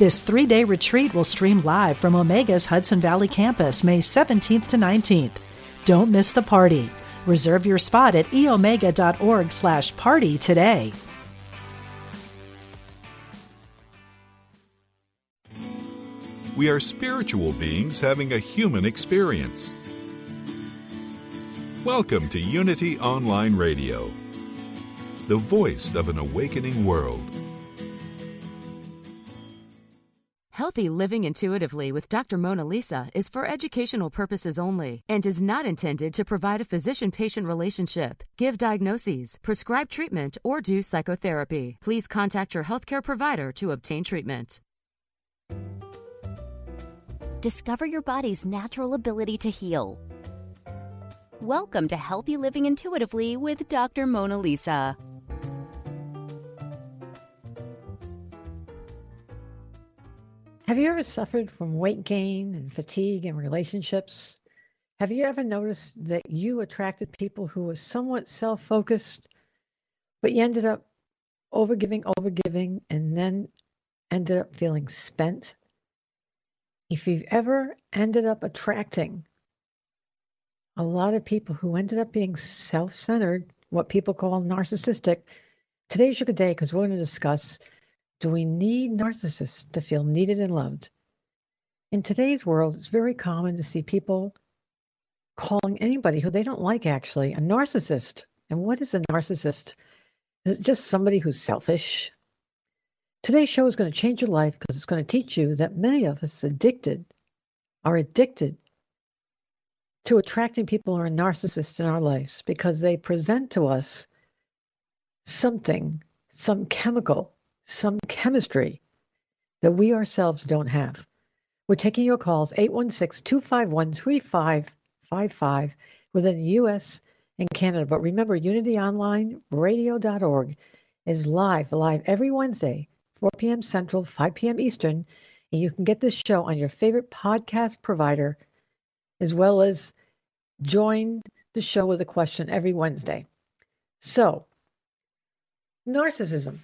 This three day retreat will stream live from Omega's Hudson Valley campus May 17th to 19th. Don't miss the party. Reserve your spot at eomega.org slash party today. We are spiritual beings having a human experience. Welcome to Unity Online Radio, the voice of an awakening world. Healthy Living Intuitively with Dr. Mona Lisa is for educational purposes only and is not intended to provide a physician patient relationship, give diagnoses, prescribe treatment, or do psychotherapy. Please contact your healthcare provider to obtain treatment. Discover your body's natural ability to heal. Welcome to Healthy Living Intuitively with Dr. Mona Lisa. Have you ever suffered from weight gain and fatigue in relationships? Have you ever noticed that you attracted people who were somewhat self focused, but you ended up overgiving, overgiving, and then ended up feeling spent? If you've ever ended up attracting a lot of people who ended up being self centered, what people call narcissistic, today's your good day because we're going to discuss do we need narcissists to feel needed and loved? In today's world, it's very common to see people calling anybody who they don't like actually a narcissist. And what is a narcissist? Is it just somebody who's selfish? Today's show is going to change your life because it's going to teach you that many of us addicted are addicted to attracting people who are narcissists in our lives because they present to us something, some chemical some chemistry that we ourselves don't have. We're taking your calls 816 251 3555 within the US and Canada. But remember, unityonlineradio.org is live, live every Wednesday, 4 p.m. Central, 5 p.m. Eastern. And you can get this show on your favorite podcast provider, as well as join the show with a question every Wednesday. So, narcissism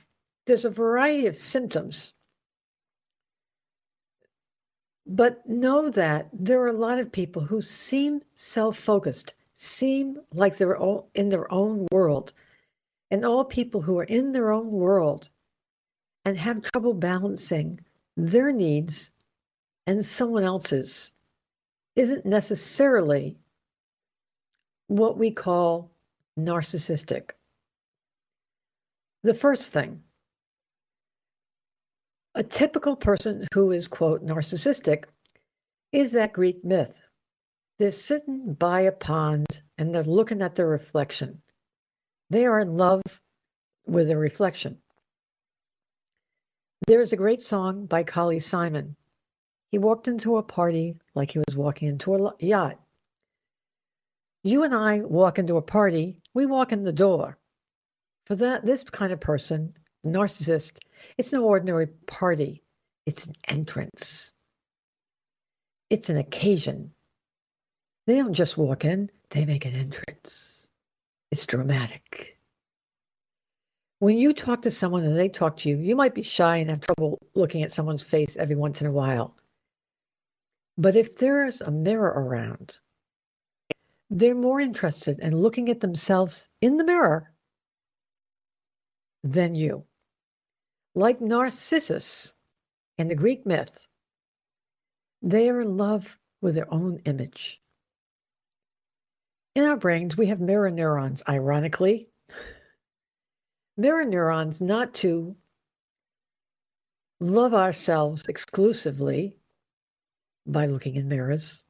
there's a variety of symptoms. But know that there are a lot of people who seem self focused, seem like they're all in their own world. And all people who are in their own world and have trouble balancing their needs and someone else's isn't necessarily what we call narcissistic. The first thing a typical person who is, quote, narcissistic is that Greek myth. They're sitting by a pond and they're looking at their reflection. They are in love with their reflection. There is a great song by Carly Simon. He walked into a party like he was walking into a yacht. You and I walk into a party, we walk in the door. For that, this kind of person, narcissist, it's no ordinary party, it's an entrance, it's an occasion. They don't just walk in, they make an entrance. It's dramatic. When you talk to someone and they talk to you, you might be shy and have trouble looking at someone's face every once in a while. But if there's a mirror around, they're more interested in looking at themselves in the mirror than you. Like Narcissus in the Greek myth, they are in love with their own image. In our brains, we have mirror neurons, ironically. Mirror neurons not to love ourselves exclusively by looking in mirrors.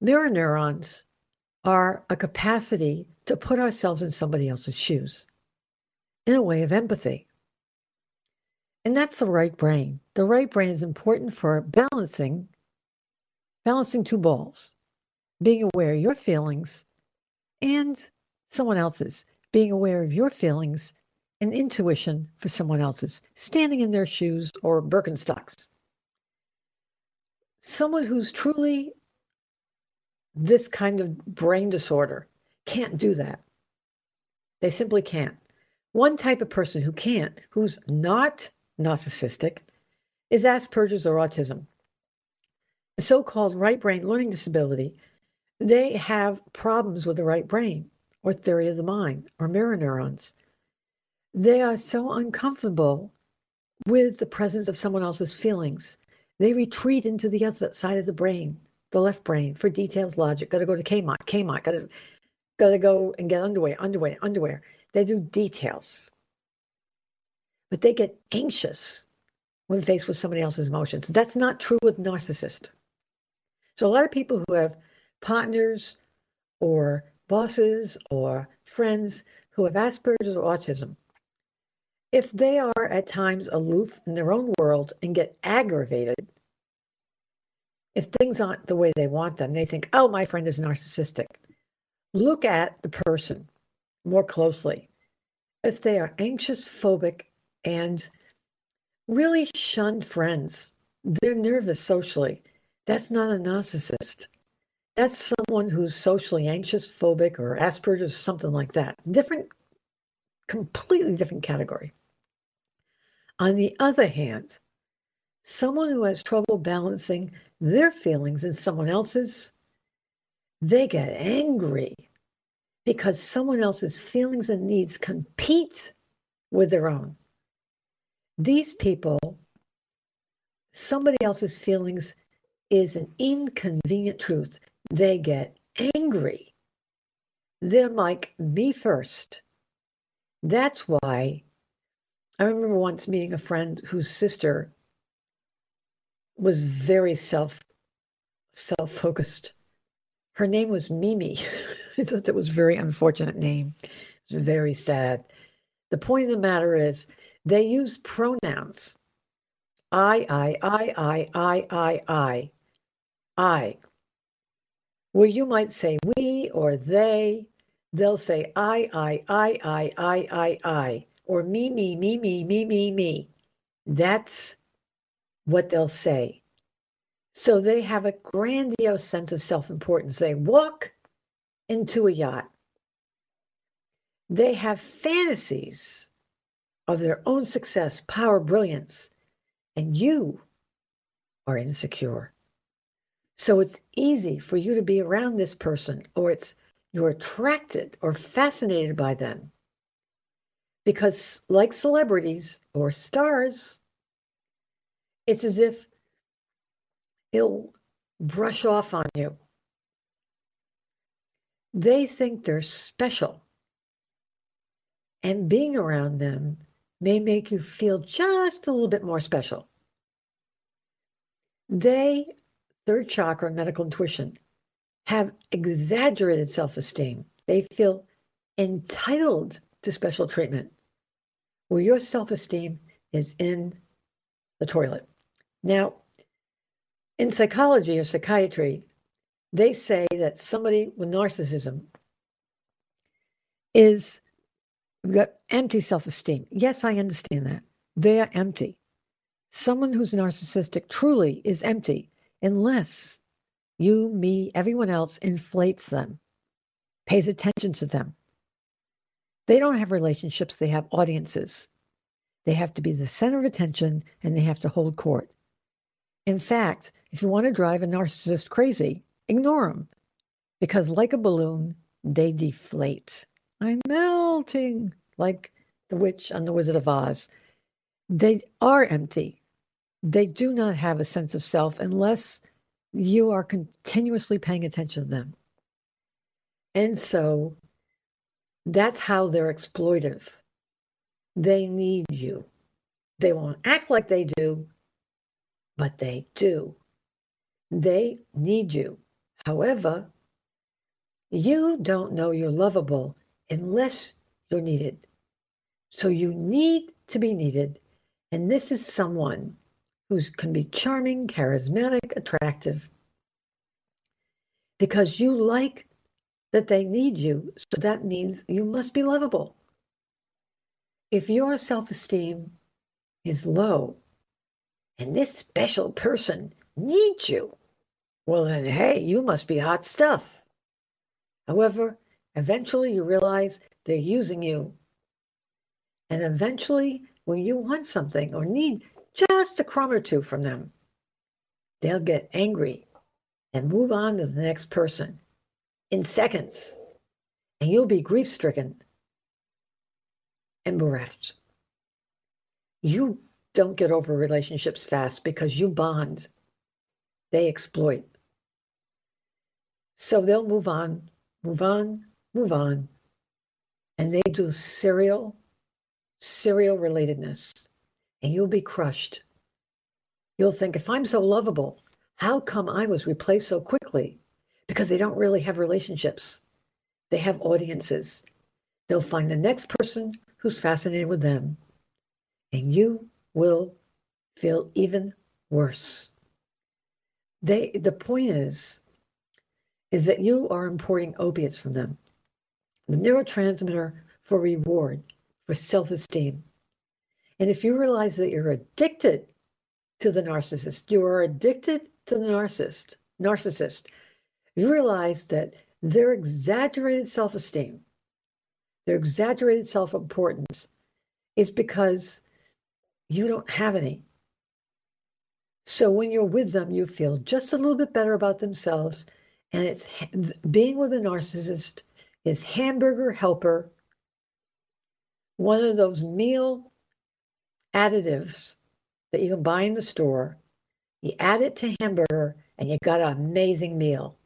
Mirror neurons are a capacity to put ourselves in somebody else's shoes in a way of empathy. And that's the right brain. The right brain is important for balancing balancing two balls. Being aware of your feelings and someone else's. Being aware of your feelings and intuition for someone else's. Standing in their shoes or Birkenstocks. Someone who's truly this kind of brain disorder can't do that. They simply can't. One type of person who can't, who's not narcissistic, is Asperger's or autism. The so called right brain learning disability, they have problems with the right brain or theory of the mind or mirror neurons. They are so uncomfortable with the presence of someone else's feelings. They retreat into the other side of the brain, the left brain, for details, logic. Got to go to Kmart, Kmart. Got to, got to go and get underwear, underwear, underwear. They do details. But they get anxious when faced with somebody else's emotions. That's not true with narcissists. So a lot of people who have partners or bosses or friends who have Asperger's or autism, if they are at times aloof in their own world and get aggravated, if things aren't the way they want them, they think, oh, my friend is narcissistic. Look at the person more closely. If they are anxious, phobic, and really shun friends, they're nervous socially. That's not a narcissist. That's someone who's socially anxious, phobic, or Asperger's, something like that. Different, completely different category. On the other hand, someone who has trouble balancing their feelings and someone else's, they get angry because someone else's feelings and needs compete with their own. These people, somebody else's feelings is an inconvenient truth. They get angry. They're like me first. That's why I remember once meeting a friend whose sister was very self self focused. Her name was Mimi. I thought that was a very unfortunate name. It was very sad. The point of the matter is they use pronouns. I, I, I, I, I, I, I, I. Where you might say we or they, they'll say I, I, I, I, I, I, I, or me, me, me, me, me, me, me. That's what they'll say. So they have a grandiose sense of self importance. They walk into a yacht. They have fantasies of their own success, power, brilliance, and you are insecure. So it's easy for you to be around this person, or it's you're attracted or fascinated by them. Because, like celebrities or stars, it's as if it'll brush off on you they think they're special. And being around them may make you feel just a little bit more special. They, third chakra, medical intuition, have exaggerated self esteem. They feel entitled to special treatment, where your self esteem is in the toilet. Now, in psychology or psychiatry, they say that somebody with narcissism is empty self esteem. Yes, I understand that. They are empty. Someone who's narcissistic truly is empty unless you, me, everyone else inflates them, pays attention to them. They don't have relationships, they have audiences. They have to be the center of attention and they have to hold court. In fact, if you want to drive a narcissist crazy, Ignore them because, like a balloon, they deflate. I'm melting like the witch on the Wizard of Oz. They are empty. They do not have a sense of self unless you are continuously paying attention to them. And so that's how they're exploitive. They need you. They won't act like they do, but they do. They need you. However, you don't know you're lovable unless you're needed. So you need to be needed, And this is someone who can be charming, charismatic, attractive, because you like that they need you. So that means you must be lovable. If your self esteem is low and this special person needs you, well, then, hey, you must be hot stuff. However, eventually you realize they're using you. And eventually, when you want something or need just a crumb or two from them, they'll get angry and move on to the next person in seconds. And you'll be grief stricken and bereft. You don't get over relationships fast because you bond, they exploit. So they'll move on, move on, move on. And they do serial, serial relatedness. And you'll be crushed. You'll think, if I'm so lovable, how come I was replaced so quickly? Because they don't really have relationships. They have audiences. They'll find the next person who's fascinated with them. And you will feel even worse. They, the point is, is that you are importing opiates from them, the neurotransmitter for reward, for self esteem. And if you realize that you're addicted to the narcissist, you are addicted to the narcissist, narcissist, you realize that their exaggerated self esteem, their exaggerated self importance is because you don't have any. So when you're with them, you feel just a little bit better about themselves. And it's being with a narcissist is hamburger helper, one of those meal additives that you can buy in the store. You add it to hamburger and you got an amazing meal.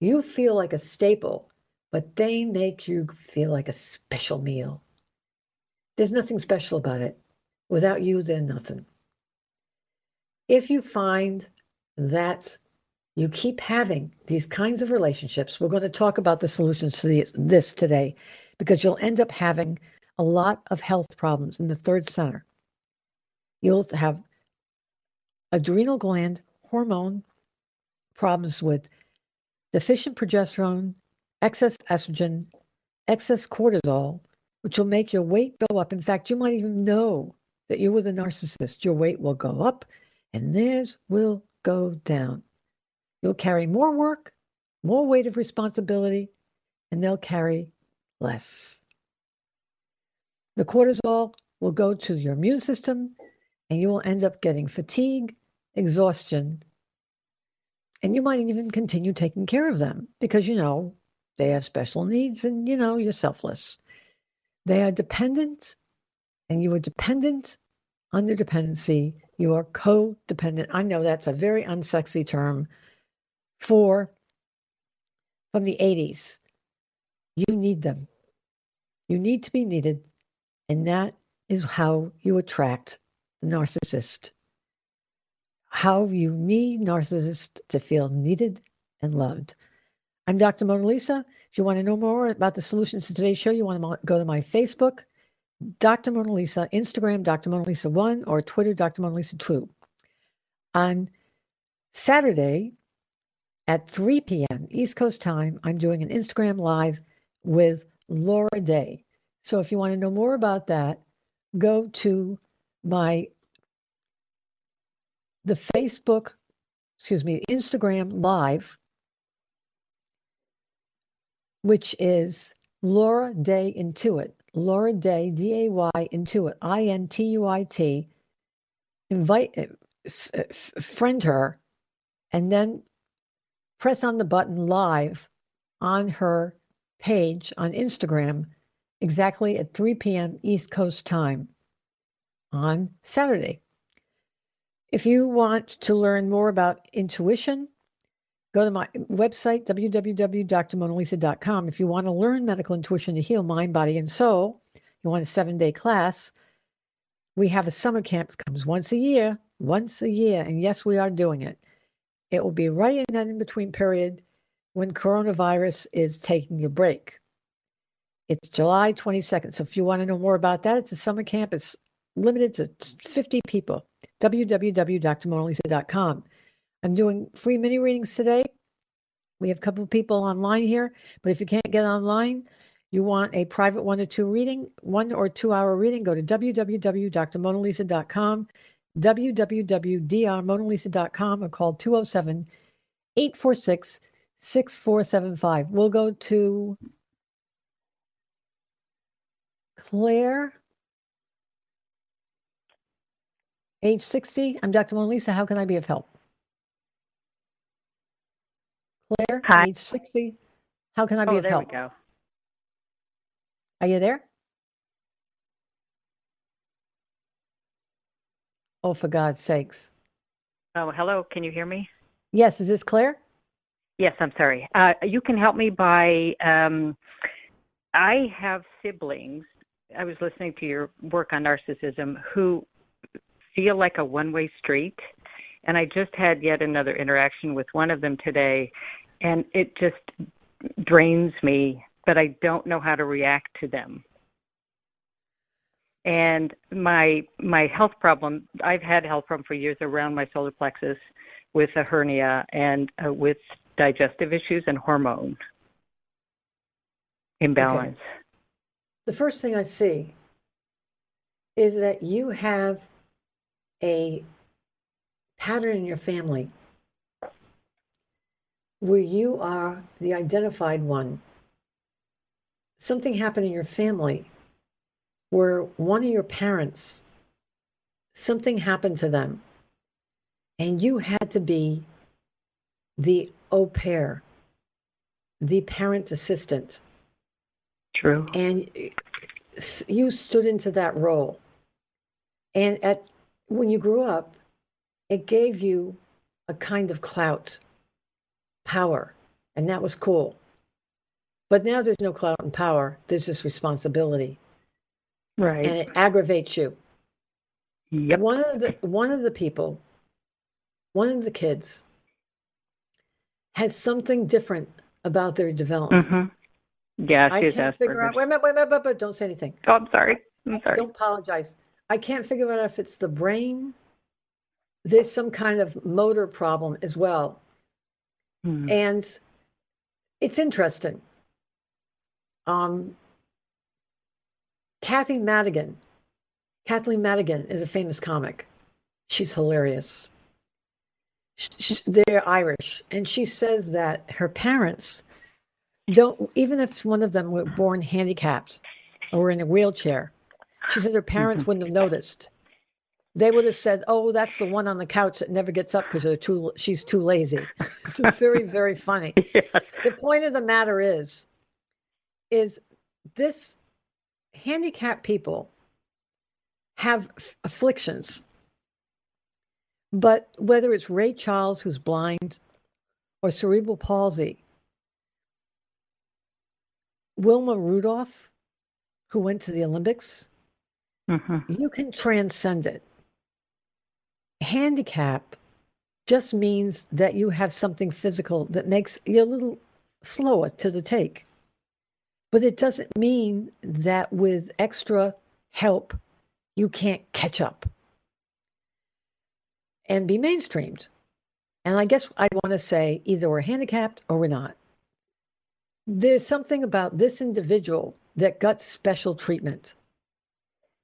You feel like a staple, but they make you feel like a special meal. There's nothing special about it. Without you, they're nothing. If you find that you keep having these kinds of relationships, we're going to talk about the solutions to this today because you'll end up having a lot of health problems in the third center. You'll have adrenal gland hormone problems with deficient progesterone, excess estrogen, excess cortisol, which will make your weight go up. In fact, you might even know that you're with a narcissist. Your weight will go up and theirs will go down. You'll carry more work, more weight of responsibility, and they'll carry less. The cortisol will go to your immune system, and you will end up getting fatigue, exhaustion, and you might even continue taking care of them because you know they have special needs and you know you're selfless. They are dependent, and you are dependent on their dependency you are codependent. I know that's a very unsexy term for from the 80s. You need them. You need to be needed. And that is how you attract the narcissist. How you need narcissists to feel needed and loved. I'm Dr. Mona Lisa. If you want to know more about the solutions to today's show, you want to go to my Facebook, Dr. Mona Lisa, Instagram, Dr. Mona Lisa 1, or Twitter, Dr. Mona Lisa 2. On Saturday at 3 p.m. East Coast time, I'm doing an Instagram live with Laura Day. So if you want to know more about that, go to my the Facebook, excuse me, Instagram live, which is Laura Day Intuit. Laura Day, D A Y, Intuit, I N T U I T, invite, uh, friend her, and then press on the button live on her page on Instagram exactly at 3 p.m. East Coast time on Saturday. If you want to learn more about intuition, Go to my website, www.drmonalisa.com. If you want to learn medical intuition to heal mind, body, and soul, you want a seven day class, we have a summer camp that comes once a year, once a year. And yes, we are doing it. It will be right in that in between period when coronavirus is taking a break. It's July 22nd. So if you want to know more about that, it's a summer camp. It's limited to 50 people. www.drmonalisa.com. I'm doing free mini readings today. We have a couple of people online here, but if you can't get online, you want a private one or two reading, one or two hour reading, go to www.drmonalisa.com, www.drmonalisa.com, or call 207 846 6475. We'll go to Claire, age 60. I'm Dr. Mona Lisa. How can I be of help? Claire, Hi. age 60. How can I be oh, of there help? we go. Are you there? Oh, for God's sakes. Oh, hello. Can you hear me? Yes, is this Claire? Yes, I'm sorry. Uh, you can help me by. Um, I have siblings. I was listening to your work on narcissism who feel like a one way street. And I just had yet another interaction with one of them today, and it just drains me, but I don't know how to react to them. And my my health problem, I've had health problem for years around my solar plexus with a hernia and uh, with digestive issues and hormone imbalance. The first thing I see is that you have a pattern in your family where you are the identified one. Something happened in your family where one of your parents, something happened to them, and you had to be the au pair, the parent assistant True. and you stood into that role. And at when you grew up, it gave you a kind of clout, power, and that was cool. But now there's no clout and power. There's just responsibility, Right. and it aggravates you. yep. One of the one of the people, one of the kids, has something different about their development. Mhm. Yeah, I can't figure out. Wait a minute, wait a minute, wait a don't say anything. Oh, I'm sorry. I'm sorry. Don't apologize. I can't figure out if it's the brain. There's some kind of motor problem as well. Hmm. And it's interesting. Um, Kathy Madigan. Kathleen Madigan is a famous comic. She's hilarious. They're Irish. And she says that her parents don't, even if one of them were born handicapped or in a wheelchair, she said her parents mm-hmm. wouldn't have noticed. They would have said, "Oh, that's the one on the couch that never gets up because they're too she's too lazy." it's very very funny. Yes. The point of the matter is is this handicapped people have afflictions. But whether it's Ray Charles who's blind or cerebral palsy, Wilma Rudolph who went to the Olympics, Mhm. you can transcend it. Handicap just means that you have something physical that makes you a little slower to the take. But it doesn't mean that with extra help, you can't catch up and be mainstreamed. And I guess I want to say either we're handicapped or we're not. There's something about this individual that got special treatment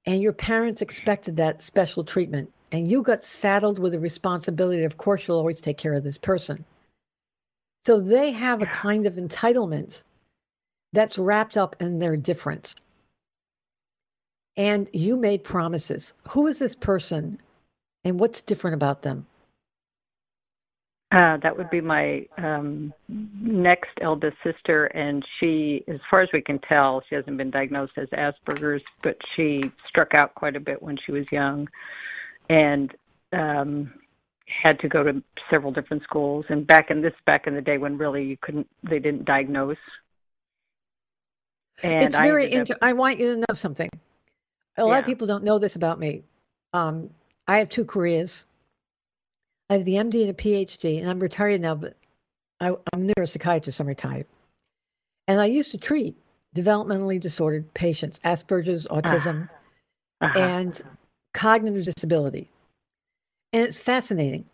and your parents expected that special treatment, and you got saddled with the responsibility, of course, you'll always take care of this person. So they have a kind of entitlement that's wrapped up in their difference. And you made promises. Who is this person, and what's different about them? Uh, that would be my um, next eldest sister, and she, as far as we can tell, she hasn't been diagnosed as Asperger's, but she struck out quite a bit when she was young, and um, had to go to several different schools. And back in this, back in the day when really you couldn't, they didn't diagnose. And it's very interesting. I want you to know something. A lot of people don't know this about me. Um, I have two careers. I have the MD and a PhD, and I'm retired now, but I, I'm a neuropsychiatrist. I'm retired. And I used to treat developmentally disordered patients, Asperger's, autism, Uh-huh. and cognitive disability. And it's fascinating.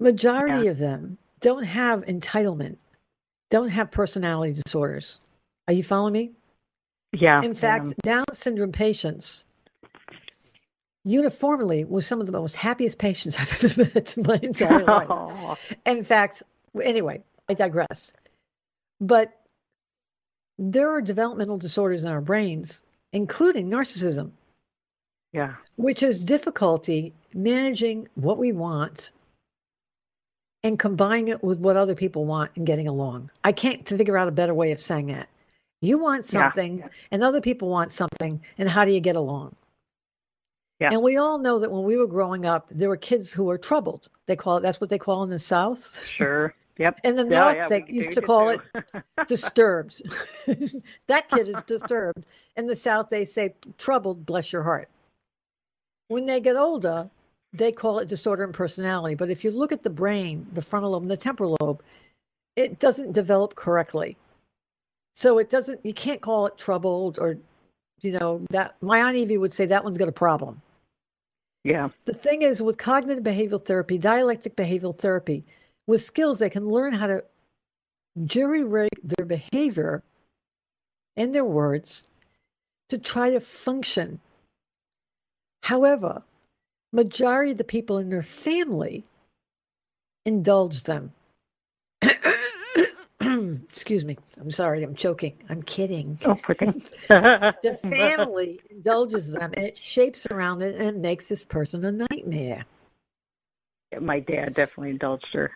Majority Yeah. of them don't have entitlement, don't have personality disorders. Are you following me? Yeah. In fact, um, Down syndrome patients uniformly were some of the most happiest patients I've ever met in my entire life. oh, In fact, anyway, I digress. But there are developmental disorders in our brains, including narcissism, yeah. which is difficulty managing what we want and combining it with what other people want and getting along. I can't figure out a better way of saying that. You want Yeah. something and other people want something, and how do you get along? Yeah. And we all know that when we were growing up, there were kids who were troubled. They call it that's what they call in the South. Sure. Yep. In the Yeah, North, yeah, they used to call it disturbed. that kid is disturbed. In the South, they say troubled, bless your heart. When they get older, they call it disorder in personality. But if you look at the brain, the frontal lobe and the temporal lobe, it doesn't develop correctly. So it doesn't, you can't call it troubled or, you know, that my Aunt Evie would say that one's got a problem. yeah. The thing is, with cognitive behavioral therapy, dialectic behavioral therapy, with skills, they can learn how to jury rig their behavior and their words to try to function. However, majority of the people in their family indulge them. Excuse me. I'm sorry. I'm choking. I'm kidding. Oh. The family indulges them and it shapes around it and makes this person a nightmare. My dad definitely indulged her.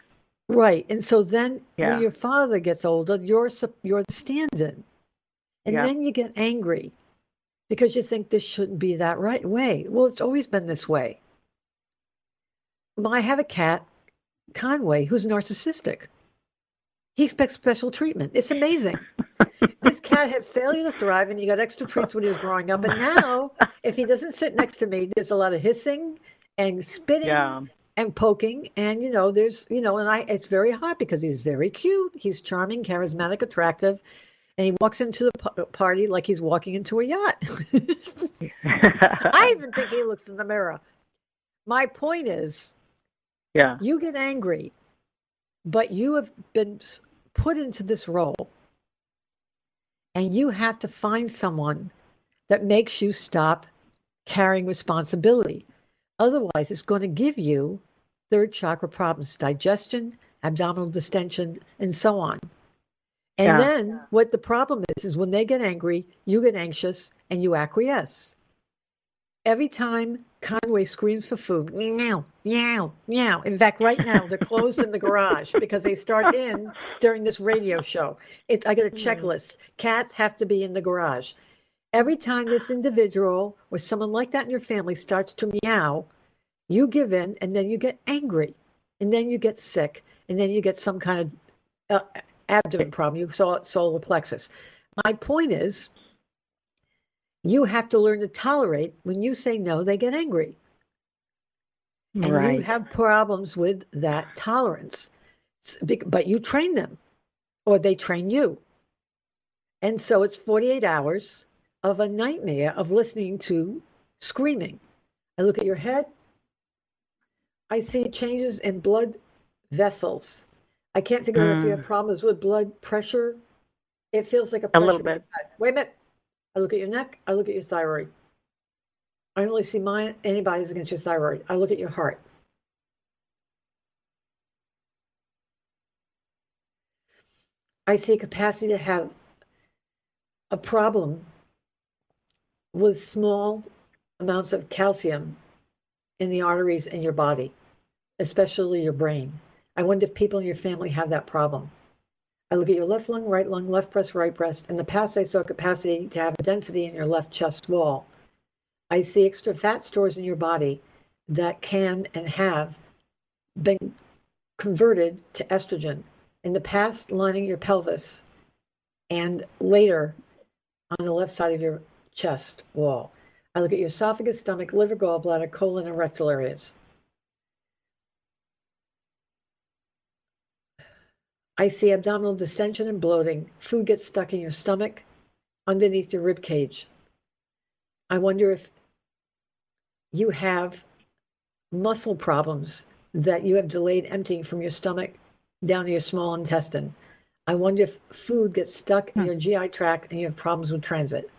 Right. And so then Yeah. when your father gets older, you're you're the stand-in. And Yeah. then you get angry because you think this shouldn't be that right way. Well, it's always been this way. Well, I have a cat, Conway, who's narcissistic. He expects special treatment. It's amazing. this cat had failure to thrive and he got extra treats when he was growing up. And now, if he doesn't sit next to me, there's a lot of hissing and spitting Yeah. and poking and you know there's you know and i it's very hard because he's very cute he's charming charismatic attractive and he walks into the p- party like he's walking into a yacht i even think he looks in the mirror my point is yeah. you get angry but you have been put into this role. And you have to find someone that makes you stop carrying responsibility. Otherwise it's going to give you third chakra problems digestion abdominal distension and so on. And Yeah. then what the problem is is when they get angry you get anxious and you acquiesce. Every time Conway screams for food, meow, meow, meow. In fact, right now they're closed in the garage because they start in during this radio show. It, I got a checklist. Cats have to be in the garage. Every time this individual or someone like that in your family starts to meow, you give in and then you get angry and then you get sick and then you get some kind of uh, abdomen problem. You saw it solar plexus. My point is, you have to learn to tolerate when you say no, they get angry. And right. you have problems with that tolerance. But you train them or they train you. And so it's 48 hours of a nightmare of listening to screaming. I look at your head. I see changes in blood vessels. I can't figure out if you have mm. problems with blood pressure. It feels like a. A little bit. cut. Wait a minute. I look at your neck. I look at your thyroid. I only see my antibodies against your thyroid. I look at your heart. I see capacity to have a problem with small amounts of calcium in the arteries in your body, especially your brain. I wonder if people in your family have that problem. I look at your left lung, right lung, left breast, right breast. In the past, I saw capacity to have a density in your left chest wall. I see extra fat stores in your body that can and have been converted to estrogen. In the past, lining your pelvis, and later on the left side of your chest wall. I look at your esophagus, stomach, liver, gallbladder, colon, and rectal areas. I see abdominal distension and bloating. Food gets stuck in your stomach, underneath your rib cage. I wonder if you have muscle problems that you have delayed emptying from your stomach down to your small intestine. I wonder if food gets stuck in hmm. your GI tract and you have problems with transit.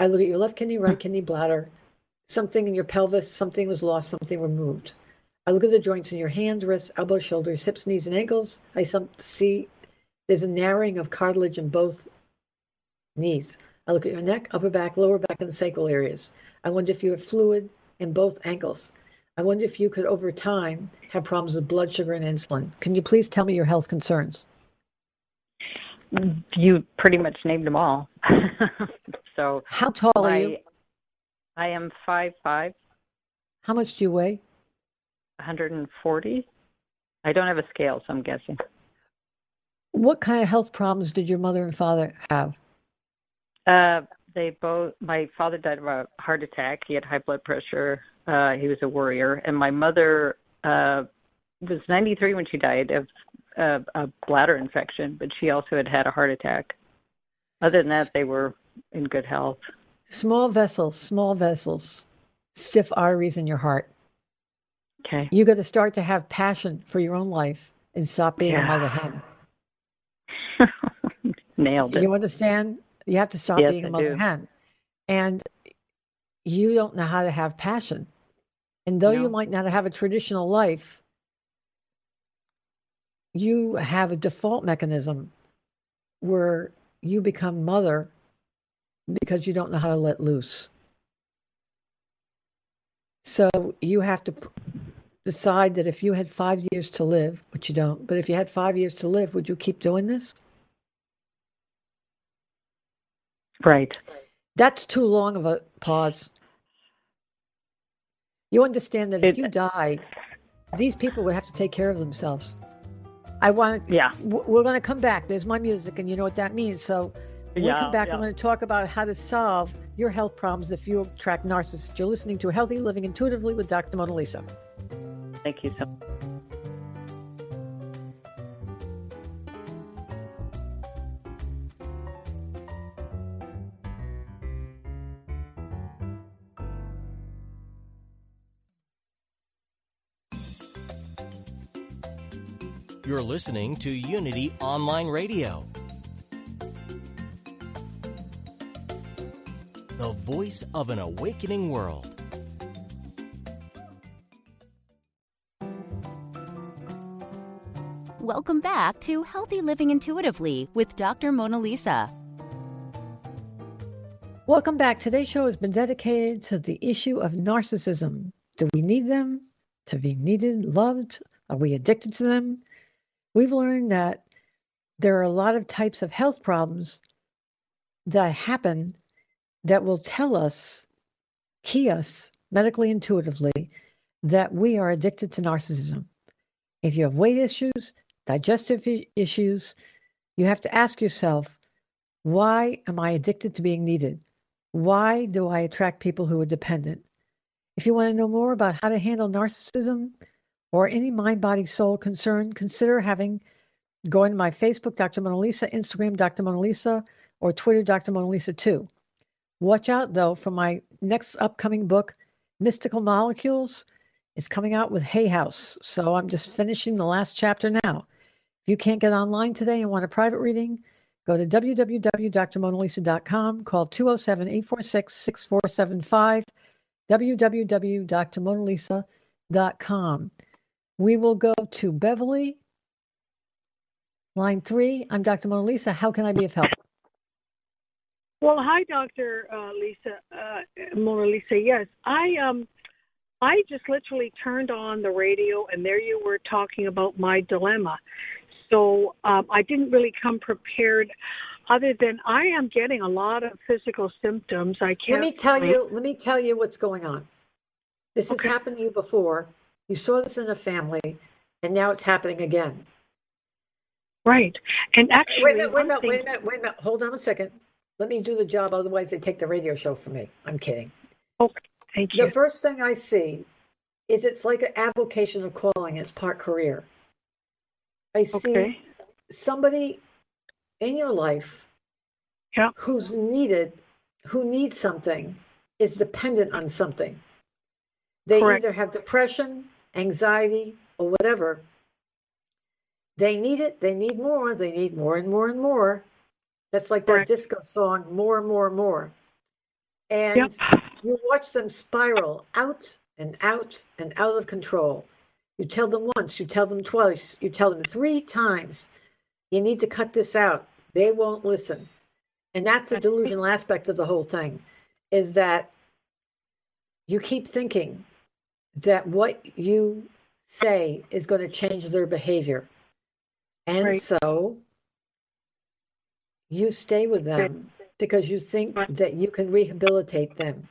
I look at your left kidney, right hmm. kidney, bladder, something in your pelvis, something was lost, something removed. I look at the joints in your hands, wrists, elbows, shoulders, hips, knees, and ankles. I some, see there's a narrowing of cartilage in both knees. I look at your neck, upper back, lower back, and sacral areas. I wonder if you have fluid in both ankles. I wonder if you could, over time, have problems with blood sugar and insulin. Can you please tell me your health concerns? You pretty much named them all. so how tall my, are you? I am five five. How much do you weigh? 140. I don't have a scale, so I'm guessing. What kind of health problems did your mother and father have? Uh, they both. My father died of a heart attack. He had high blood pressure. Uh, he was a worrier, and my mother uh, was 93 when she died of uh, a bladder infection, but she also had had a heart attack. Other than that, they were in good health. Small vessels, small vessels, stiff arteries in your heart. Okay. You got to start to have passion for your own life and stop being yeah. a mother hen. Nailed it. You understand? You have to stop yes, being a mother hen. And you don't know how to have passion. And though No. you might not have a traditional life, you have a default mechanism where you become mother because you don't know how to let loose. So you have to decide that if you had five years to live, which you don't, but if you had five years to live, would you keep doing this? Right. That's too long of a pause. You understand that if It- you die, these people would have to take care of themselves. I want to, Yeah. we're going to come back. There's my music, and you know what that means. So when we come back, yeah. I'm going to talk about how to solve your health problems if you attract narcissists. You're listening to Healthy Living Intuitively with Dr. Mona Lisa. Thank you so much. You're listening to Unity Online Radio, the voice of an awakening world. Welcome back to Healthy Living Intuitively with Dr. Mona Lisa. Welcome back. Today's show has been dedicated to the issue of narcissism. Do we need them to be needed, loved? Are we addicted to them? We've learned that there are a lot of types of health problems that happen that will tell us, key us medically intuitively, that we are addicted to narcissism. If you have weight issues, digestive issues, you have to ask yourself, why am I addicted to being needed? Why do I attract people who are dependent? If you want to know more about how to handle narcissism or any mind, body, soul concern, consider having going to my Facebook, Dr. Mona Lisa, Instagram, Dr. Mona Lisa, or Twitter, Dr. Mona Lisa too. Watch out though for my next upcoming book, Mystical Molecules. It's coming out with Hay House. So I'm just finishing the last chapter now. If you can't get online today and want a private reading, go to www.drmonalisa.com, call 207-846-6475, www.drmonalisa.com. We will go to Beverly, line three. I'm Dr. Mona Lisa. How can I be of help? Well, hi, Doctor uh, Lisa, uh, Mona Lisa. Yes, I um, I just literally turned on the radio, and there you were talking about my dilemma. So um, I didn't really come prepared, other than I am getting a lot of physical symptoms. I can't. Let me tell you. Let me tell you what's going on. This has happened to you before. You saw this in a family, and now it's happening again. Right, and actually, Wait a minute. Wait a minute. thing- Wait a minute. Wait a minute. Hold on a second. Let me do the job. Otherwise, they take the radio show from me. I'm kidding. Thank you. The first thing I see is it's like an avocation of calling. It's part career. I see Okay. somebody in your life Yeah. who's needed, who needs something, is dependent on something. They Correct. either have depression, anxiety, or whatever. They need it. They need more. They need more and more and more. That's like Correct. that disco song, more and more and more. And Yep. you watch them spiral out and out and out of control. You tell them once, you tell them twice, you tell them three times, you need to cut this out. They won't listen. And that's the delusional aspect of the whole thing is that you keep thinking that what you say is going to change their behavior. And Right. so you stay with them because you think that you can rehabilitate them.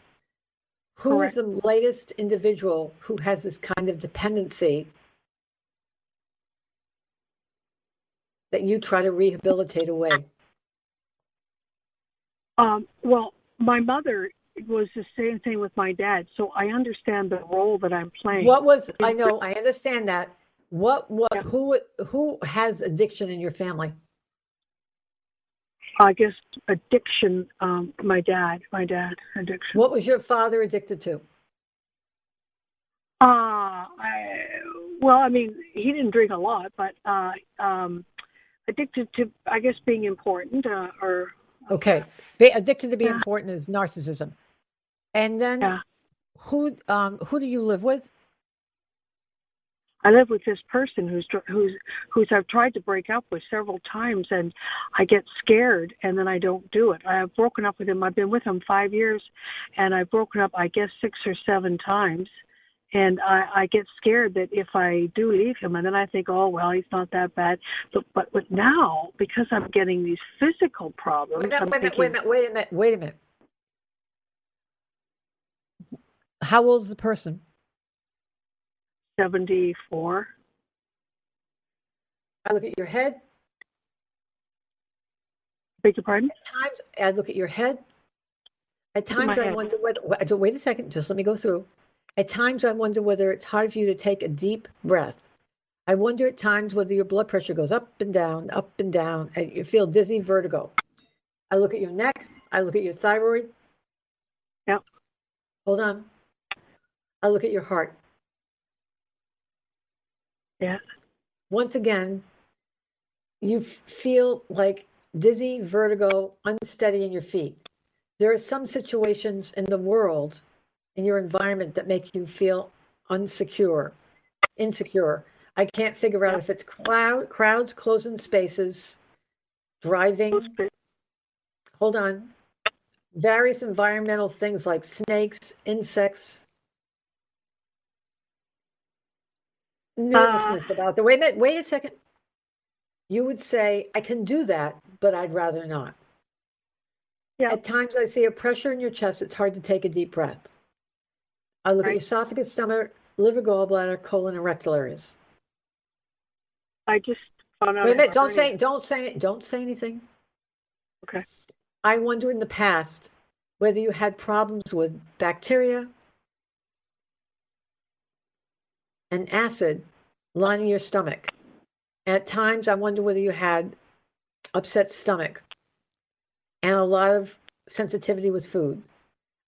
Who is the latest individual who has this kind of dependency that you try to rehabilitate away? Um, well, my mother was the same thing with my dad, so I understand the role that I'm playing. What was I know I understand that. What what Yeah. who who has addiction in your family? I guess addiction. Um, my dad, my dad addiction. What was your father addicted to? Uh, I, well, I mean, he didn't drink a lot, but uh, um, addicted to, I guess, being important uh, or Okay. Be, addicted to being Yeah. important is narcissism. And then Yeah. who um who do you live with? I live with this person who's who's who's I've tried to break up with several times, and I get scared, and then I don't do it. I have broken up with him. I've been with him five years, and I've broken up, I guess, six or seven times. And I, I get scared that if I do leave him, and then I think, oh well, he's not that bad. But but but now, because I'm getting these physical problems, Wait I'm wait a thinking, minute, wait a minute, wait a minute, wait a minute. How old is the person? 74. I look at your head. Beg your pardon? At times, I look at your head. At my times, I head. wonder whether. Wait a second. Just let me go through. At times, I wonder whether it's hard for you to take a deep breath. I wonder at times whether your blood pressure goes up and down, up and down, and you feel dizzy, vertigo. I look at your neck. I look at your thyroid. Yep. Hold on. I look at your heart. Yeah. Once again, you feel like dizzy, vertigo, unsteady in your feet. There are some situations in the world, in your environment, that make you feel unsecure, insecure. I can't figure out if it's cloud, crowds, closing spaces, driving. Hold on. Various environmental things like snakes, insects, nervousness ah. about the wait a minute, wait a second. You would say, I can do that, but I'd rather not. Yeah. At times I see a pressure in your chest, it's hard to take a deep breath. I look at Right. your esophagus, stomach, liver, gallbladder, colon, and rectal areas. I just found out. Wait a minute, don't say don't say don't say anything. Okay. I wonder in the past whether you had problems with bacteria and acid lining your stomach. At times, I wonder whether you had upset stomach and a lot of sensitivity with food.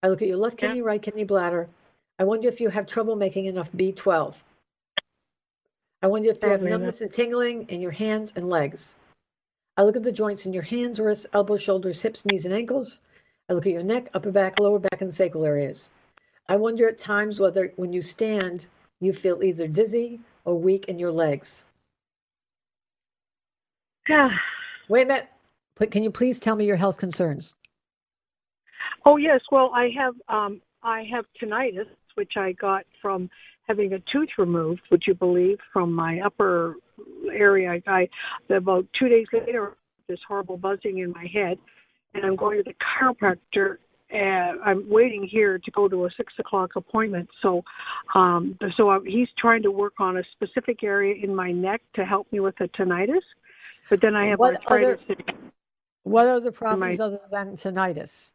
I look at your left Yeah. kidney, right kidney, bladder. I wonder if you have trouble making enough B12. I wonder if you have numbness and tingling in your hands and legs. I look at the joints in your hands, wrists, elbows, shoulders, hips, knees, and ankles. I look at your neck, upper back, lower back, and sacral areas. I wonder at times whether when you stand, you feel either dizzy or weak in your legs. Wait a minute. Can you please tell me your health concerns? Oh yes. Well, I have um I have tinnitus, which I got from having a tooth removed. Would you believe from my upper area? I about two days later, this horrible buzzing in my head, and I'm going to the chiropractor. And I'm waiting here to go to a six o'clock appointment. So, um, so I, he's trying to work on a specific area in my neck to help me with the tinnitus. But then I have What arthritis. What other problems My- other than tinnitus?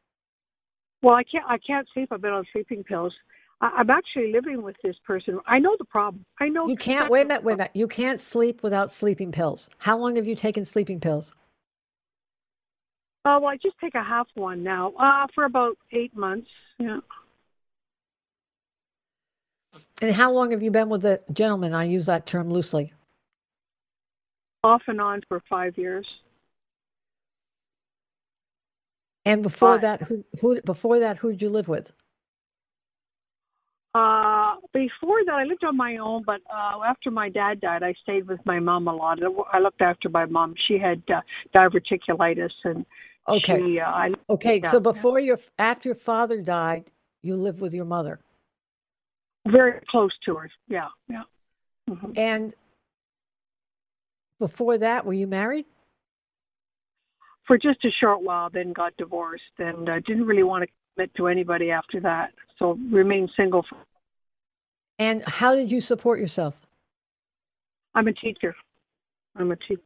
Well, I can't. I can't sleep. I've been on sleeping pills. I, I'm actually living with this person. I know the problem. I know You can't. Wait a minute. Wait a minute. You can't sleep without sleeping pills. How long have you taken sleeping pills? Oh well, I just take a half one now. Uh, for about eight months. Yeah. And how long have you been with the gentleman? I use that term loosely. Off and on for five years. And before Five. that, who, who before that, who did you live with? Uh, before that, I lived on my own, but uh, after my dad died, I stayed with my mom a lot. I looked after my mom. She had uh, diverticulitis, and Okay. she, uh, I, Okay, yeah, so before your after your father died, you lived with your mother. very close to her. Yeah, yeah. hmm And before that, were you married? For just a short while, then got divorced, and uh, didn't really want to commit to anybody after that. So remained single. For, And how did you support yourself? I'm a teacher. I'm a te-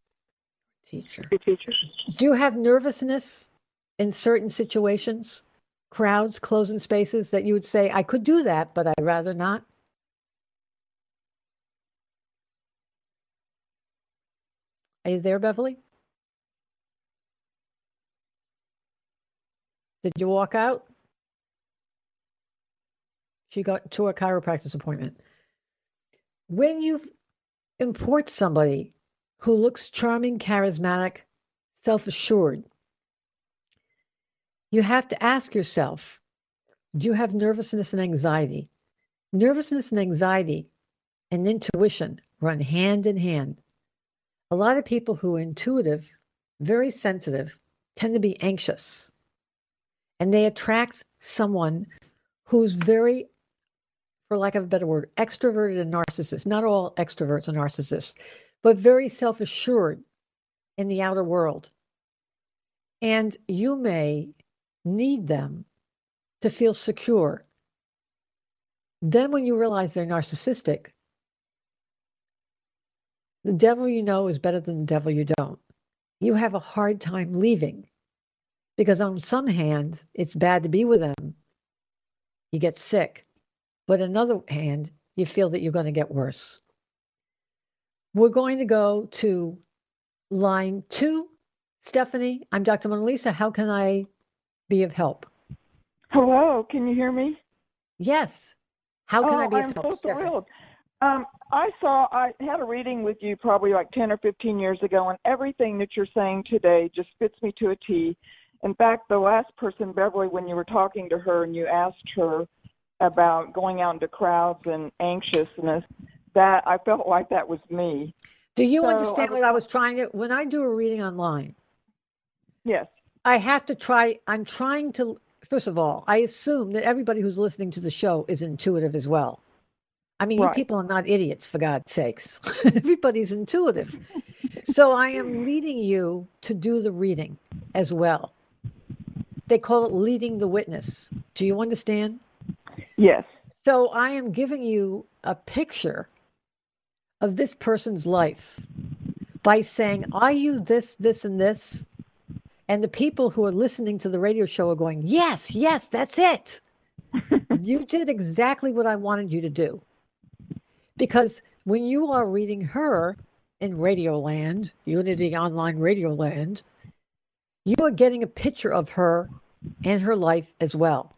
Teacher. teacher. Do you have nervousness in certain situations, crowds, closing spaces that you would say, I could do that, but I'd rather not? Are you there, Beverly? Did you walk out? She got to a chiropractor's appointment. When you import somebody who looks charming, charismatic, self assured, you have to ask yourself do you have nervousness and anxiety? Nervousness and anxiety and intuition run hand in hand. A lot of people who are intuitive, very sensitive, tend to be anxious. And they attract someone who's very, for lack of a better word, extroverted and narcissist. Not all extroverts are narcissists, but very self assured in the outer world. And you may need them to feel secure. Then, when you realize they're narcissistic, the devil you know is better than the devil you don't. You have a hard time leaving because, on some hand, it's bad to be with them. You get sick. But on another hand, you feel that you're going to get worse. We're going to go to line two. Stephanie, I'm Dr. Mona Lisa. How can I be of help? Hello, can you hear me? Yes. How can oh, I be I'm of help? so Stephanie? thrilled. Um, I saw I had a reading with you probably like 10 or 15 years ago, and everything that you're saying today just fits me to a T. In fact, the last person, Beverly, when you were talking to her and you asked her about going out into crowds and anxiousness, that I felt like that was me. Do you So, understand I was- what I was trying to? When I do a reading online, Yes. I have to try. I'm trying to. First of all, I assume that everybody who's listening to the show is intuitive as well. I mean, Right. people are not idiots, for God's sakes. Everybody's intuitive. so I am leading you to do the reading as well. They call it leading the witness. Do you understand? Yes. So I am giving you a picture of this person's life by saying, Are you this, this, and this? And the people who are listening to the radio show are going, Yes, yes, that's it. you did exactly what I wanted you to do. Because when you are reading her in Radioland, Unity Online Radioland, you are getting a picture of her and her life as well.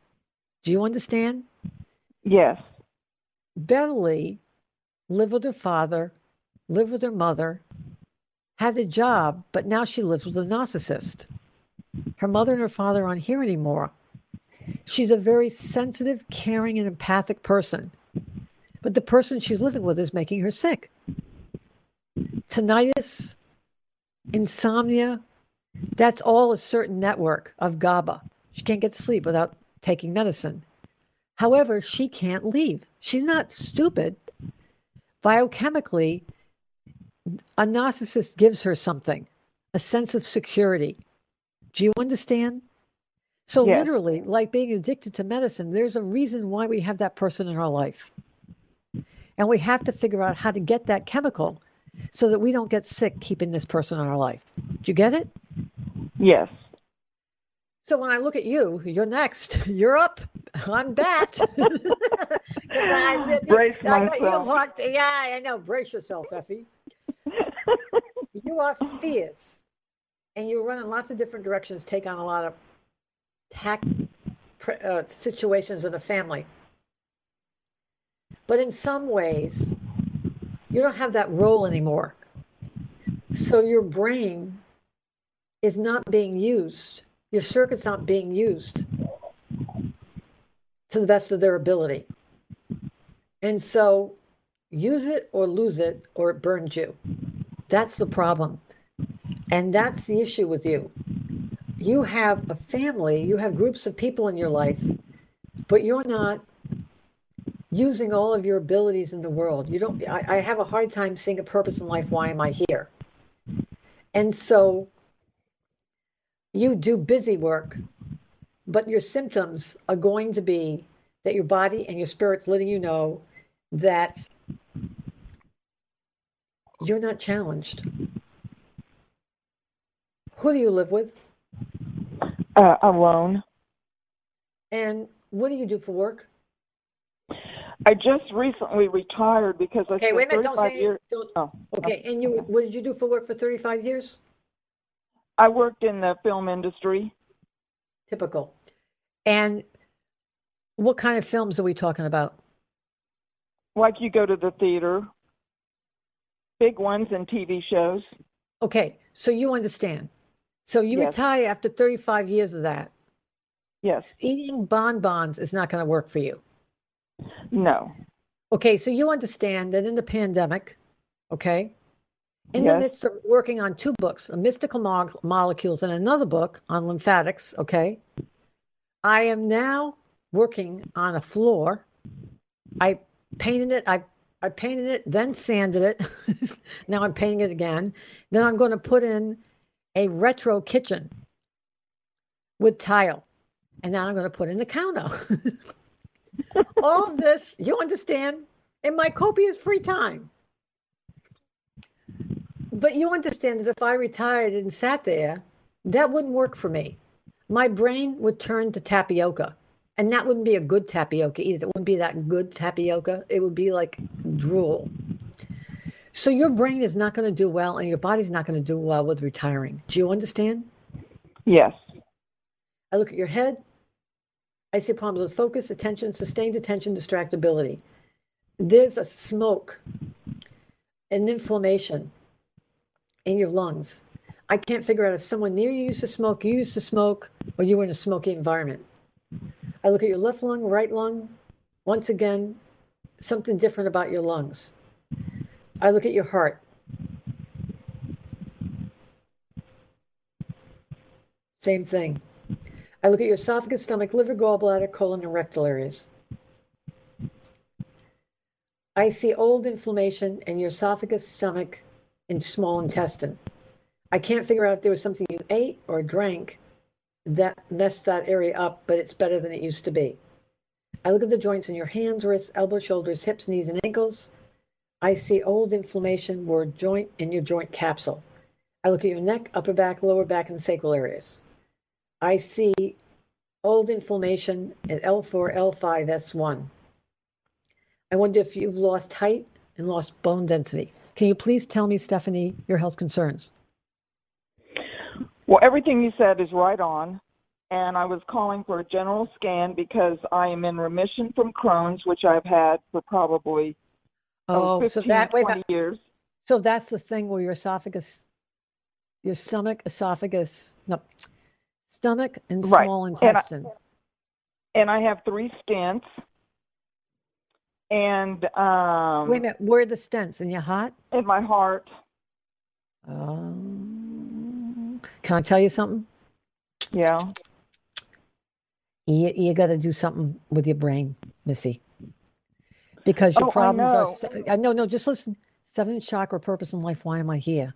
Do you understand? Yes. Beverly lived with her father, lived with her mother, had a job, but now she lives with a narcissist. Her mother and her father aren't here anymore. She's a very sensitive, caring, and empathic person. But the person she's living with is making her sick. Tinnitus, insomnia, that's all a certain network of GABA. She can't get to sleep without taking medicine. However, she can't leave. She's not stupid. Biochemically, a narcissist gives her something, a sense of security. Do you understand? So, Yes. literally, like being addicted to medicine, there's a reason why we have that person in our life. And we have to figure out how to get that chemical so that we don't get sick keeping this person in our life. Do you get it? Yes. So when I look at you, you're next. You're up. I'm back. 'Cause I- Brace I you myself. locked- Yeah, I know. Brace yourself, Effie. You are fierce, and you run in lots of different directions. Take on a lot of tack uh, situations in a family. But in some ways, you don't have that role anymore. So your brain is not being used. Your circuits aren't being used to the best of their ability. And so use it or lose it or it burns you. That's the problem. And that's the issue with you. You have a family, you have groups of people in your life, but you're not using all of your abilities in the world. You don't I, I have a hard time seeing a purpose in life. Why am I here? And so you do busy work, but your symptoms are going to be that your body and your spirit's letting you know that you're not challenged. Who do you live with? Uh, alone. And what do you do for work? I just recently retired because I okay, wait a minute, don't 35 say years. Don't, oh, okay, and you what did you do for work for 35 years? I worked in the film industry. Typical. And what kind of films are we talking about? Like you go to the theater, big ones and TV shows. Okay, so you understand. So you Yes. retire after 35 years of that. Yes. Eating bonbons is not going to work for you. No. Okay, so you understand that in the pandemic, okay, in the midst of working on two books, a mystical Mo- molecules and another book on lymphatics, okay, I am now working on a floor. I painted it. I I painted it, then sanded it. now I'm painting it again. Then I'm going to put in a retro kitchen with tile, and now I'm going to put in the counter. All of this, you understand, in my copious free time. But you understand that if I retired and sat there, that wouldn't work for me. My brain would turn to tapioca. And that wouldn't be a good tapioca either. It wouldn't be that good tapioca. It would be like drool. So your brain is not going to do well and your body's not going to do well with retiring. Do you understand? Yes. I look at your head. I see problems with focus, attention, sustained attention, distractibility. There's a smoke, an inflammation in your lungs. I can't figure out if someone near you used to smoke, you used to smoke, or you were in a smoky environment. I look at your left lung, right lung. Once again, something different about your lungs. I look at your heart. Same thing. I look at your esophagus, stomach, liver, gallbladder, colon, and rectal areas. I see old inflammation in your esophagus, stomach, and small intestine. I can't figure out if there was something you ate or drank that messed that area up, but it's better than it used to be. I look at the joints in your hands, wrists, elbows, shoulders, hips, knees, and ankles. I see old inflammation where joint in your joint capsule. I look at your neck, upper back, lower back, and sacral areas. I see old inflammation at L4, L5, S1. I wonder if you've lost height and lost bone density. Can you please tell me, Stephanie, your health concerns? Well, everything you said is right on. And I was calling for a general scan because I am in remission from Crohn's, which I've had for probably oh, Oh, 15, so that wait, years. so that's the thing where your esophagus, your stomach, esophagus, no, stomach and Right. small And I- intestine. And I have three stents. And um, wait a minute, where are the stents in your heart? in my heart, Um, can I tell you something? yeah. You, you got to do something with your brain, Missy, because your Oh, problems are. know. se- I no, no, just listen. Seventh chakra, purpose in life. Why am I here?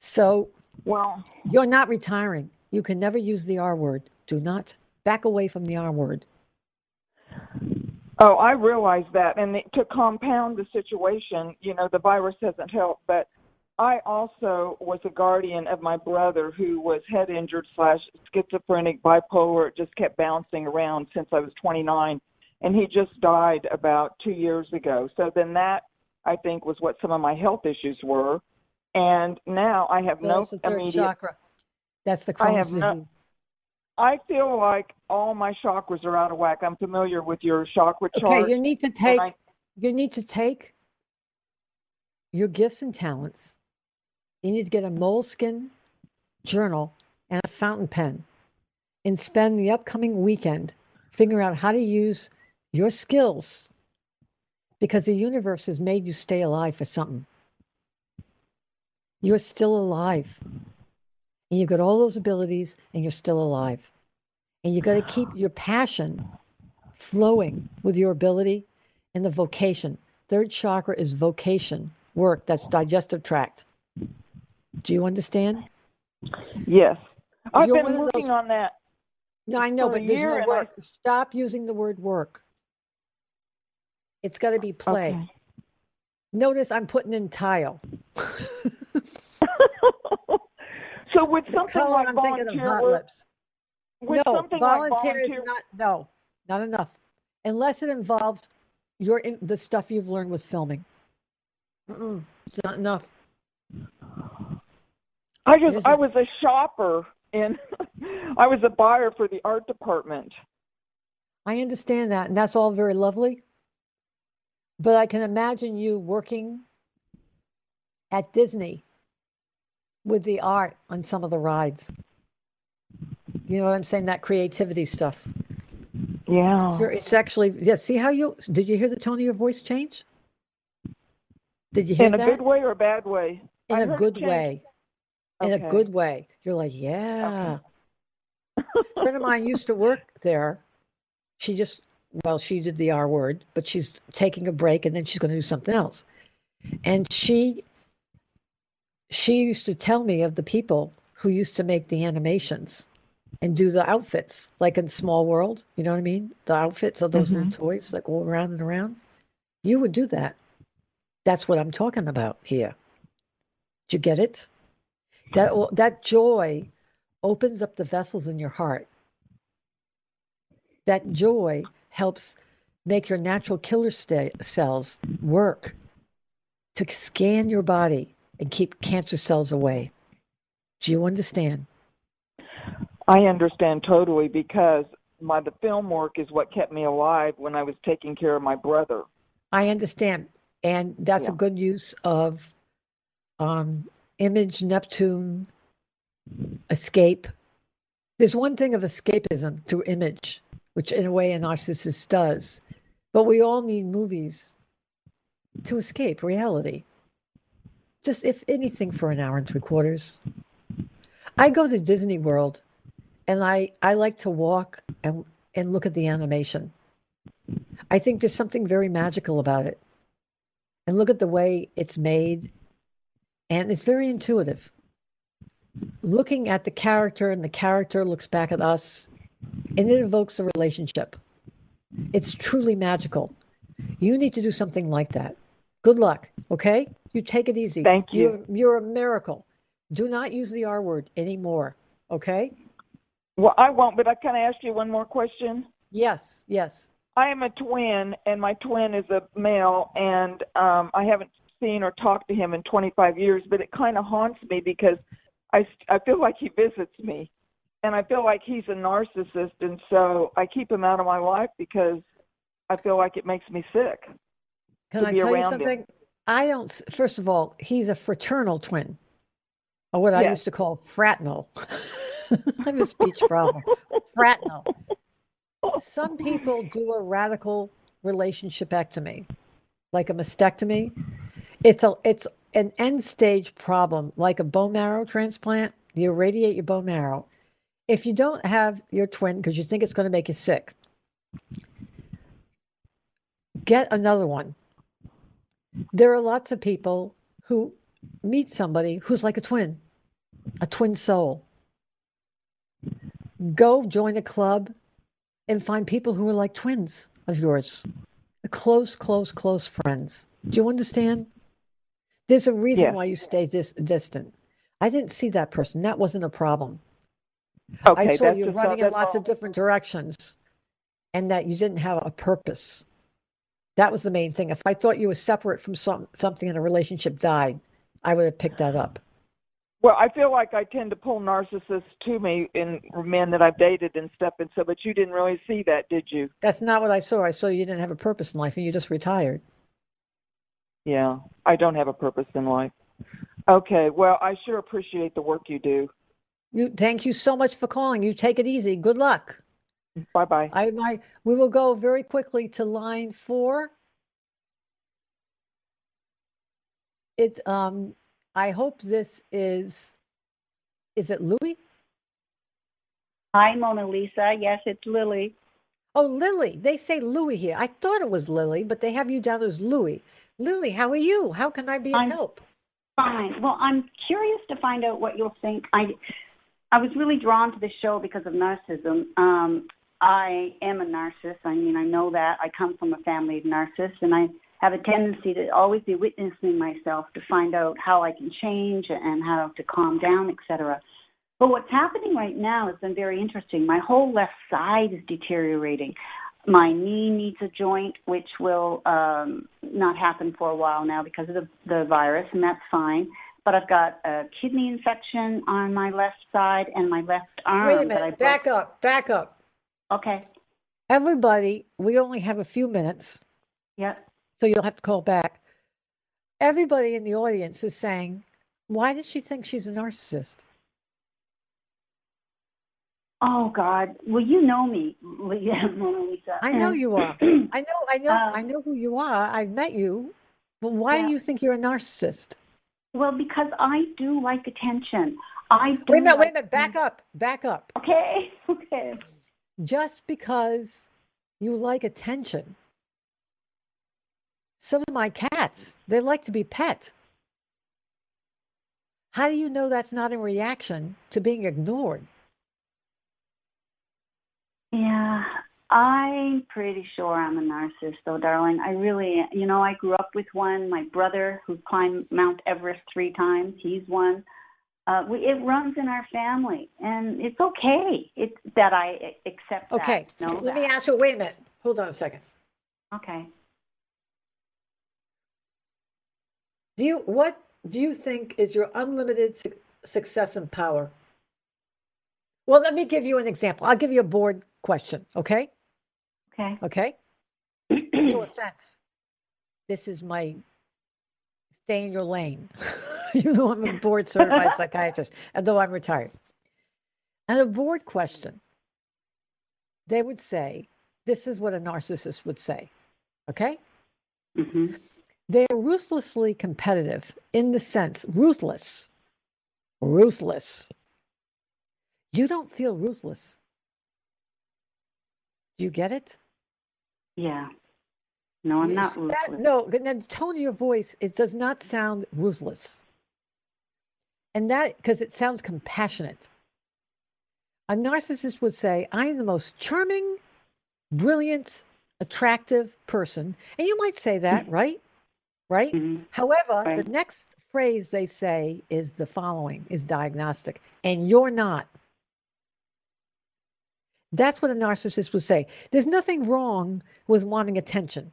So Well, you're not retiring. You can never use the R word. Do not back away from the R word. Oh, I realize that. And to compound the situation, you know, the virus hasn't helped, but I also was a guardian of my brother who was head injured slash schizophrenic, bipolar. It just kept bouncing around since I was 29. And he just died about two years ago. So then that, I think, was what some of my health issues were. And now I have no That's the third immediate chakra. That's the I Crohn's have no- disease. I feel like all my chakras are out of whack. I'm familiar with your chakra chart. Okay, you need to take I, you need to take your gifts and talents. You need to get a moleskin journal and a fountain pen and spend the upcoming weekend figuring out how to use your skills because the universe has made you stay alive for something. You're still alive. And you've got all those abilities and you're still alive. And you've got to keep your passion flowing with your ability and the vocation. Third chakra is vocation, work, that's digestive tract. Do you understand? Yes. I've You're been working those- on that. No, I know, but there's year no and work. Stop using the word work. It's got to be play. Okay. Notice I'm putting in tile. so with something color, like I'm thinking of volunteer hot work, lips. with no, something like volunteer is not. No, not enough. Unless it involves your in, the stuff you've learned with filming. Mm-mm, it's not enough. I just I was a shopper and I was a buyer for the art department. I understand that, and that's all very lovely. But I can imagine you working at Disney with the art on some of the rides. You know what I'm saying? That creativity stuff. Yeah. It's, very, it's actually, yeah. See how you did you hear the tone of your voice change? Did you hear In a that? good way or a bad way? In I a good way. In a good way. You're like, yeah. A friend of mine used to work there. She just, well, she did the R word, but she's taking a break and then she's going to do something else. And she, she used to tell me of the people who used to make the animations and do the outfits, like in Small World. You know what I mean? The outfits of those little mm-hmm. toys that go around and around. You would do that. That's what I'm talking about here. Do you get it? That that joy opens up the vessels in your heart. That joy helps make your natural killer cells work to scan your body and keep cancer cells away. Do you understand? I understand totally because my the film work is what kept me alive when I was taking care of my brother. I understand. And that's a good use of um, image, Neptune, escape. There's one thing of escapism through image, which in a way a narcissist does. But we all need movies to escape reality. Just if anything for an hour and three quarters. I go to Disney World and I, I like to walk and, and look at the animation. I think there's something very magical about it. And look at the way it's made. And it's very intuitive. Looking at the character, and the character looks back at us, and it evokes a relationship. It's truly magical. You need to do something like that. Good luck, okay? You take it easy. Thank you. You're, you're a miracle. Do not use the R word anymore, okay? Well, I won't, but I can I ask you one more question? Yes, yes. I am a twin, and my twin is a male, and um, I haven't seen or talked to him in 25 years, but it kind of haunts me because I, I feel like he visits me, and I feel like he's a narcissist, and so I keep him out of my life because I feel like it makes me sick. Can to I be tell you around him. I don't. First of all, he's a fraternal twin, or what I used to call fraternal. I have a speech problem. Fraternal. Some people do a radical relationshipectomy, like a mastectomy. It's a it's an end stage problem, like a bone marrow transplant. You irradiate your bone marrow. If you don't have your twin because you think it's going to make you sick, get another one. There are lots of people who meet somebody who's like a twin, a twin soul. Go join a club and find people who are like twins of yours, close, close, close friends. Do you understand? There's a reason Yes. why you stay this distant. I didn't see that person. That wasn't a problem. Okay, I saw you running in lots all. of different directions and that you didn't have a purpose. That was the main thing. If I thought you were separate from some, something in a relationship died, I would have picked that up. Well, I feel like I tend to pull narcissists to me in men that I've dated and stuff, and so. But you didn't really see that, did you? That's not what I saw. I saw you didn't have a purpose in life, and you just retired. Yeah, I don't have a purpose in life. Okay, well, I sure appreciate the work you do. You thank you so much for calling. You take it easy. Good luck. Bye bye. I my we will go very quickly to line four. It um I hope this is is it Louis? Hi, Mona Lisa. Yes, it's Lily. Oh, Lily. They say Louis here. I thought it was Lily, but they have you down as Louis. Lily, how are you? How can I be of I'm help? Fine. Well, I'm curious to find out what you'll think. I I was really drawn to this show because of narcissism. Um, I am a narcissist. I mean, I know that. I come from a family of narcissists, and I have a tendency to always be witnessing myself to find out how I can change and how to calm down, etc. But what's happening right now has been very interesting. My whole left side is deteriorating. My knee needs a joint, which will um, not happen for a while now because of the, the virus, and that's fine. But I've got a kidney infection on my left side and my left arm. Wait a that I minute. Back up. Back up. Okay. Everybody, we only have a few minutes, Yep. so you'll have to call back. Everybody in the audience is saying, why does she think she's a narcissist? Oh God. Well, you know me, Mona Lisa. I know you are. I know, I know, Uh, I know who you are. I've met you. But why Yeah. do you think you're a narcissist? Well, because I do like attention. I do. Wait a minute, wait a minute. Back up. Back up. Okay. Okay. Just because you like attention. Some of my cats, they like to be pet. How do you know that's not a reaction to being ignored? Yeah, I'm pretty sure I'm a narcissist, though, darling. I really, you know, I grew up with one. My brother, who climbed Mount Everest three times, he's one. Uh, we, it runs in our family, and it's okay. It's that I accept that. Okay. Let me ask you, wait a minute. Hold on a second. Okay. Do you what do you think is your unlimited su- success and power? Well, let me give you an example. I'll give you a board question, okay? Okay. Okay? no offense. This is my stay in your lane. you know I'm a board certified psychiatrist, although I'm retired. And a board question, they would say, this is what a narcissist would say. Okay? Mm-hmm. They're ruthlessly competitive in the sense, ruthless, ruthless. You don't feel ruthless. Do you get it? Yeah. No, I'm not That- ruthless. no, the tone of your voice, it does not sound ruthless. And that, because it sounds compassionate. A narcissist would say, I am the most charming, brilliant, attractive person. And you might say that, right? Right? Mhm. However, Right. the next phrase they say is the following is diagnostic, and you're not. That's what a narcissist would say. There's nothing wrong with wanting attention.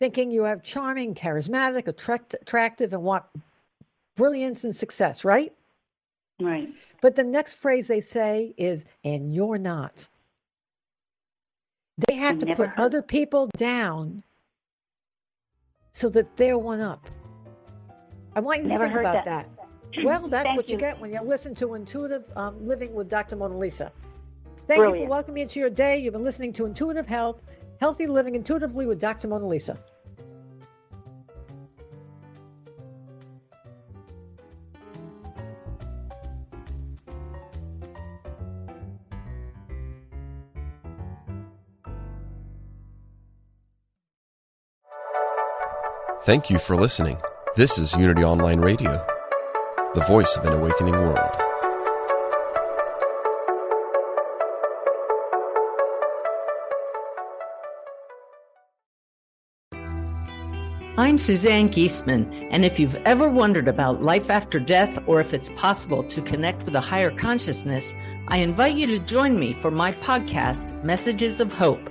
Thinking you have charming, charismatic, attract- attractive, and want brilliance and success, right? Right. But the next phrase they say is, and you're not. They have I to put heard- other people down so that they're one up. I want you to Never think about that. that. Well, that's Thank what you. you. get when you listen to Intuitive um, Living with Dr. Mona Lisa. Thank you for welcoming me into your day. You've been listening to Intuitive Health, Healthy Living Intuitively with Dr. Mona Lisa. Thank you for listening. This is Unity Online Radio, the voice of an awakening world. I'm Suzanne Giesemann, and if you've ever wondered about life after death or if it's possible to connect with a higher consciousness, I invite you to join me for my podcast, Messages of Hope.